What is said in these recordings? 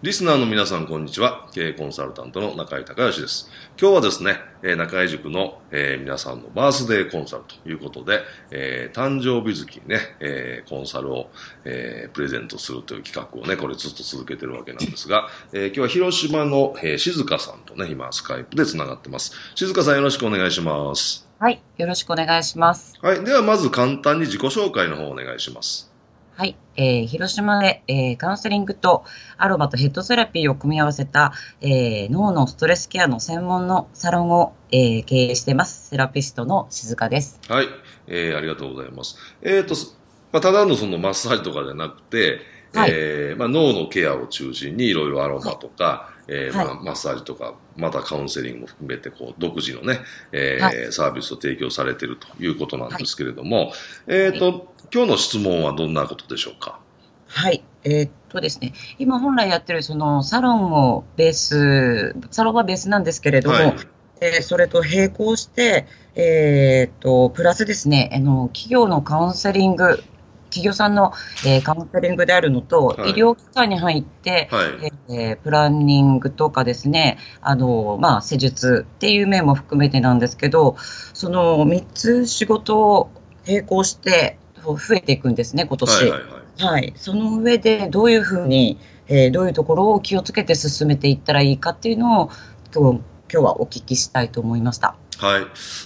リスナーの皆さん、こんにちは。経営コンサルタントの中井隆義です。今日はですね、え中井塾の、えー、皆さんのバースデーコンサルということで、えー、誕生日月にね、えー、コンサルを、えプレゼントするという企画をね、これずっと続けてるわけなんですが、え今日は広島の、え静香さんとね、今、スカイプで繋がってます。静香さんよろしくお願いします。はい、よろしくお願いします。はい、ではまず簡単に自己紹介の方お願いします。はい。えー、広島で、えー、カウンセリングとアロマとヘッドセラピーを組み合わせた、えー、脳のストレスケアの専門のサロンを、えー、経営しています。セラピストの静香です。はい。えー、ありがとうございます。えっ、ー、と、まあ、ただのそのマッサージとかじゃなくて、はい、えー、まあ、脳のケアを中心にいろいろアロマとか、はい、えー、まあ、マッサージとか、またカウンセリングも含めて、こう、独自のね、えー、はい、サービスを提供されているということなんですけれども、えっ、と、今日の質問はどんなことでしょうか？はい。えー、っとですね、今本来やってるそのサロンをベース、サロンはベースなんですけれども、はい、えー、それと並行して、えー、っと、プラスですね、あの、企業のカウンセリング、企業さんの、えー、カウンセリングであるのと、はい、医療機関に入って、はい、えー、プランニングとかですね、あの、まあ、施術っていう面も含めてなんですけど、その3つ仕事を並行して、増えていくんですね、今年。はい、はいはい、その上でどういうふうに、えー、どういうところを気をつけて進めていったらいいかっていうのを今日今日はお聞きしたいと思いました。はい。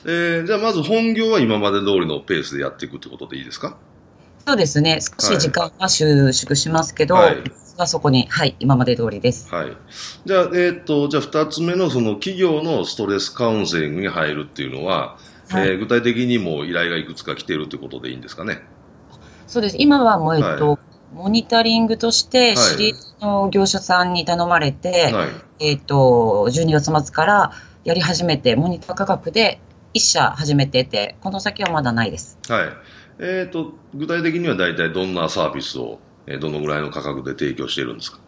えー、じゃあまず本業は今まで通りのペースでやっていくってことでいいですか？そうですね。少し時間は収縮しますけど、はい、はそこに、はい、今まで通りです。はい。じゃあ、えー、っと、じゃあ二つ目のその企業のストレスカウンセリングに入るっていうのは、はい、えー、具体的にも依頼がいくつか来ているということでいいんですかね？そうです。今はもう、えっと、はい、モニタリングとして、知りの業者さんに頼まれて、はい、えっと、12月末からやり始めて、モニター価格で1社始めてて、この先はまだないです。はい。えっ、ー、と、具体的には大体どんなサービスを、えー、どのぐらいの価格で提供しているんですか？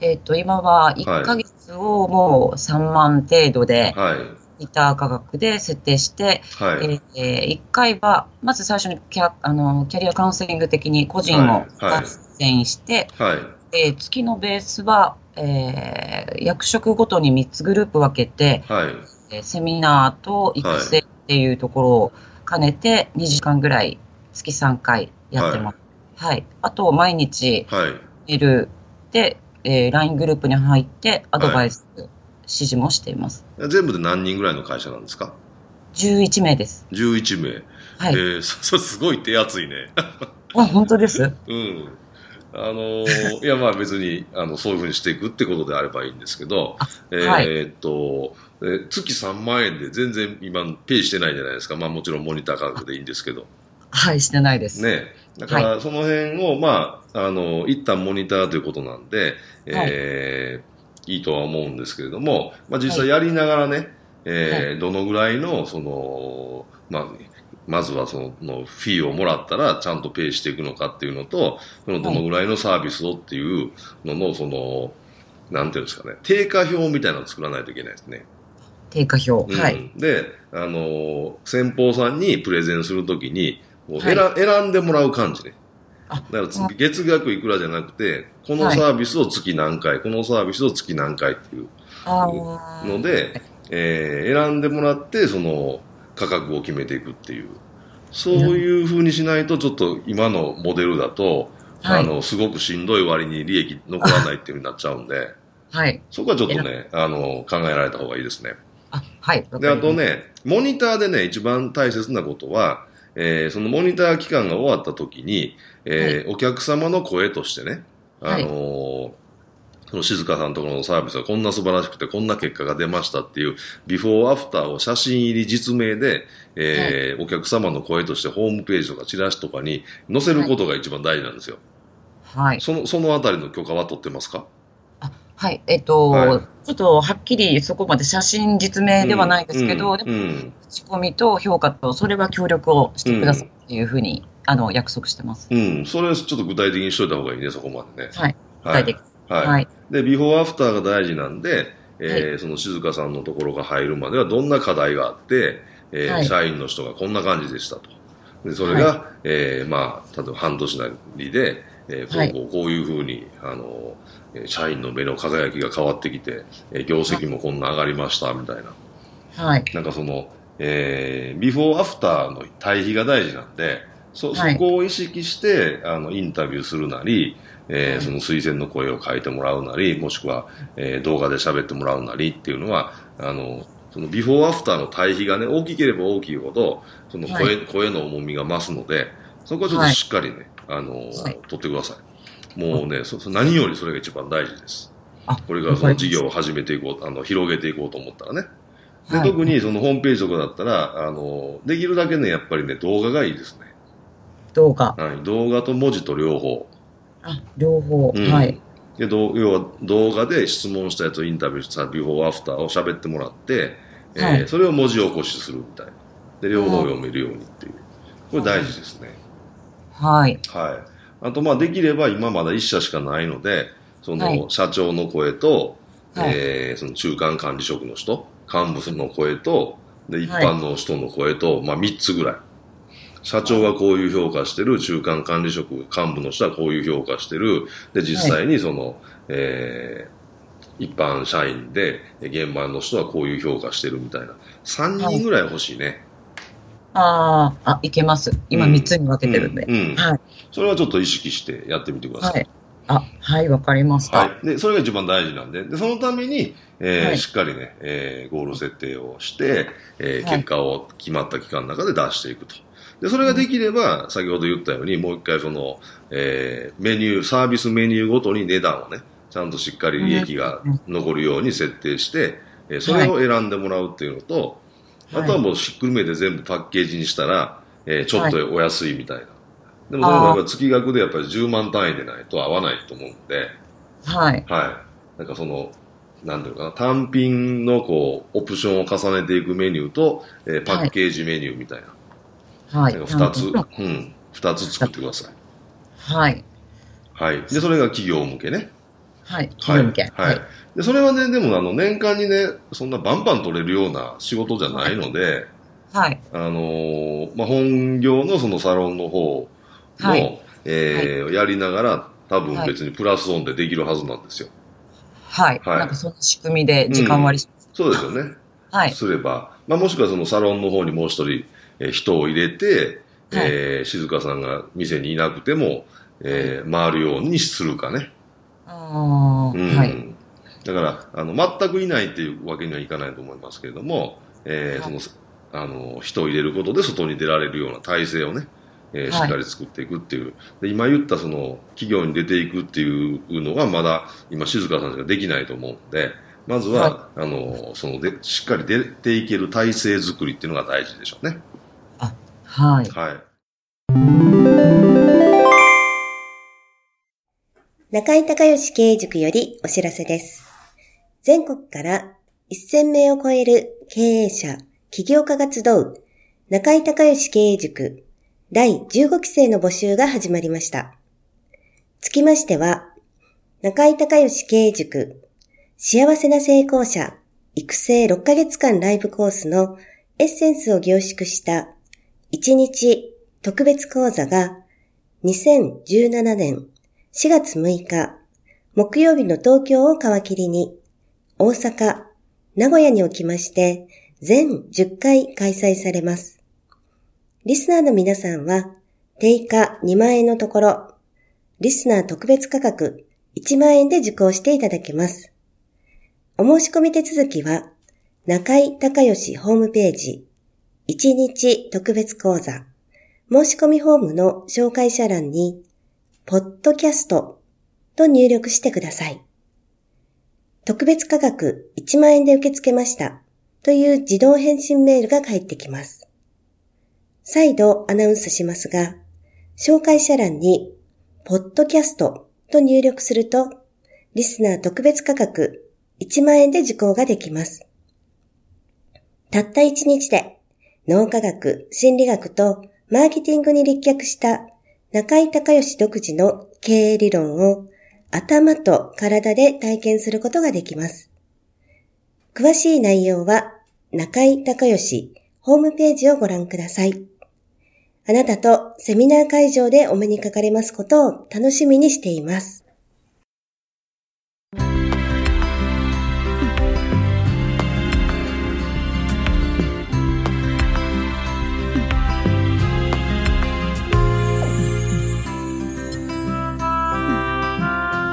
えっ、と、今は1ヶ月をもう3万程度で、はい、いた価格で設定して、はい、えー、1回は、まず最初にキャあのキャリアカウンセリング的に個人を斡旋して、はい。はい、えー、月のベースは、えー、役職ごとに3つグループ分けて、はい、えー、セミナーと育成っていうところを兼ねて2時間ぐらい月3回やってます。はい。あと、毎日メールで、えー、LINE グループに入ってアドバイス、指示もしています。全部で何人ぐらいの会社なんですか ?11 名です。11名。はい。えー、そ、そすごい手厚いね。あ、本当です？うん。あのー、いや、まあ別に、あの、そういうふうにしていくってことであればいいんですけど、えー、っと、えー、月3万円で全然今、ペイしてないじゃないですか。まあもちろんモニター価格でいいんですけど。はい、してないです。ね。だから、その辺を、まあ、あの、一旦モニターということなんで、えー、いいとは思うんですけれども、まあ、実際やりながらね、はい、えー、どのぐらいの、その、まあ、まずはそのフィーをもらったらちゃんとペイしていくのかっていうのと、そのどのぐらいのサービスをっていうのの、その、なんていうんですかね、定価表みたいなのを作らないといけないですね。定価表、うん、はい。で、あの、先方さんにプレゼンするときに、選、はい、選んでもらう感じね。だから月額いくらじゃなくて、このサービスを月何回、はい、このサービスを月何回っていうので、えー、選んでもらって、その価格を決めていくっていう。そういうふうにしないと、ちょっと今のモデルだと、はい、あの、すごくしんどい割に利益残らないっていうふうになっちゃうんで、はい。そこはちょっとね、あの、考えられた方がいいですね。あ、はい。で、あとね、モニターでね、一番大切なことは、えー、そのモニター期間が終わった時に、えー、はい、お客様の声としてね、あのーその静香さんのところのサービスがこんな素晴らしくて、こんな結果が出ましたっていう、ビフォーアフターを写真入り実名で、えーお客様の声としてホームページとかチラシとかに載せることが一番大事なんですよ。はい。その、そのあたりの許可は取ってますか？あはい。えっと、はいちょっとはっきりそこまで写真実名ではないですけど、うんでもうん口コミと評価と、それは協力をしてくださいっていうふうに、あの、約束してます。うん。それちょっと具体的にしといた方がいいね、そこまでね。はい。具はい体的。はい。はい。で、ビフォーアフターが大事なんで、えーその静香さんのところが入るまではどんな課題があって、えーはい社員の人がこんな感じでしたと。で、それが、えーまあ、例えば半年なりで、えーこうはいこうこういうふうに、あの、えー社員の目の輝きが変わってきて、えー業績もこんな上がりました、みたいな。はい。なんかその、えービフォーアフターの対比が大事なんで、そ、そはいこを意識して、あの、インタビューするなり、えーはいその推薦の声を書いてもらうなり、もしくは、えー動画で喋ってもらうなりっていうのは、あの、そのビフォーアフターの対比がね、大きければ大きいほど、その声、は声の重みが増すので、そこはちょっとはいしっかりね、あの、はい取ってください。もうね、そ そ何よりそれが一番大事です。あこれからその事業を始めていこう、あの、広げていこうと思ったらね。で、はい特にそのホームページとかだったら、あの、できるだけね、やっぱりね、動画がいいですね。動画。はい。動画と文字と両方。あ、両方。うんはい。で、どう要は動画で質問したやつをインタビューしたビフォーアフターを喋ってもらって、えーはいそれを文字起こしするみたいな。で、両方読めるようにっていう。これ大事ですね。はい。はい。あと、まあ、できれば今まだ一社しかないので、そはいの、社長の声と、はいえーその中間管理職の人、幹部の声と、で、一はい般の人の声と、まあ、三つぐらい。社長はこういう評価してる、中間管理職、幹部の人はこういう評価してる、で、実際にその、えー一般社員で、現場の人はこういう評価してるみたいな。三人ぐらい欲しいね。ああ、あ、いけます。今うん3つに分けてるんで。うんうんはい。それはちょっと意識してやってみてくださいはい。あ、はい、わかりました。はい。で、それが一番大事なんで、で、そのために、えーはいしっかりね、えーゴール設定をして、えーはい結果を決まった期間の中で出していくと。で、それができれば、先ほど言ったように、もう一回その、えーメニュー、サービスメニューごとに値段をね、ちゃんとしっかり利益が残るように設定して、えーそれを選んでもらうっていうのと、はいあとはもうしっくるめで全部パッケージにしたら、えーちょっとお安いみたいな。でもそれもやっぱ月額でやっぱり10万単位でないと合わないと思うんで、はい。はい。なんかその、なんていうのかな、単品のこう、オプションを重ねていくメニューと、えーパッケージメニューみたいな。はい。二つ、うん、二つ作ってください。はい。はい。で、それが企業向けね。はい。はい。はい。で、それはね、でもあの、年間にね、そんなバンバン取れるような仕事じゃないので、はい。あのーまあ、本業のそのサロンの方の、はいえーやりながら、多分別にプラスオンでできるはずなんですよ。はい。はいなんかその仕組みで時間割りします。そうですよね。はい。すれば、まあ、もしくはそのサロンの方にもう一人、えー人を入れて、えー静香さんが店にいなくても、えー回るようにするかね。ああ、うんはい。だから、あの、全くいないっていうわけにはいかないと思いますけれども、えーはいその、あの、人を入れることで外に出られるような体制をね、えーはいしっかり作っていくっていう。で、今言ったその、企業に出ていくっていうのがまだ、今静香さんしかできないと思うんで、まずは、あの、そので、しっかり出ていける体制作りっていうのが大事でしょうね。はい。はい。中井隆義経営塾よりお知らせです。全国から1000名を超える経営者、起業家が集う中井隆義経営塾第15期生の募集が始まりました。つきましては、中井隆義経営塾幸せな成功者育成6ヶ月間ライブコースのエッセンスを凝縮した1日特別講座が2017年4月6日、木曜日の東京を皮切りに、大阪、名古屋におきまして、全10回開催されます。リスナーの皆さんは、定価2万円のところ、リスナー特別価格1万円で受講していただけます。お申し込み手続きは、中井隆義ホームページ、1日特別講座、申し込みフォームの紹介者欄に、ポッドキャストと入力してください。特別価格1万円で受け付けましたという自動返信メールが返ってきます。再度アナウンスしますが、紹介者欄に、ポッドキャストと入力すると、リスナー特別価格1万円で受講ができます。たった1日で脳科学、心理学とマーケティングに立脚した中井隆義独自の経営理論を頭と体で体験することができます。詳しい内容は中井隆義ホームページをご覧ください。あなたとセミナー会場でお目にかかれますことを楽しみにしています。